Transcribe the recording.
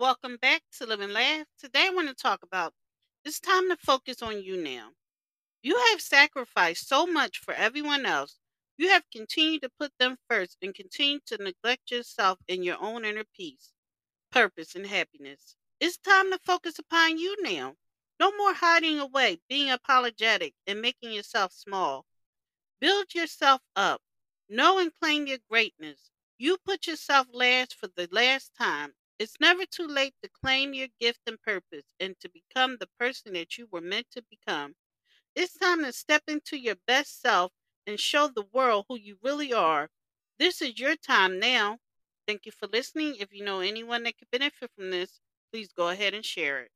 Welcome back to Live and Laugh. Today I want to talk about it's time to focus on you now. You have sacrificed so much for everyone else. You have continued to put them first and continue to neglect yourself and your own inner peace, purpose, and happiness. It's time to focus upon you now. No more hiding away, being apologetic, and making yourself small. Build yourself up. Know and claim your greatness. You put yourself last for the last time. It's never too late to claim your gift and purpose and to become the person that you were meant to become. It's time to step into your best self and show the world who you really are. This is your time now. Thank you for listening. If you know anyone that could benefit from this, please go ahead and share it.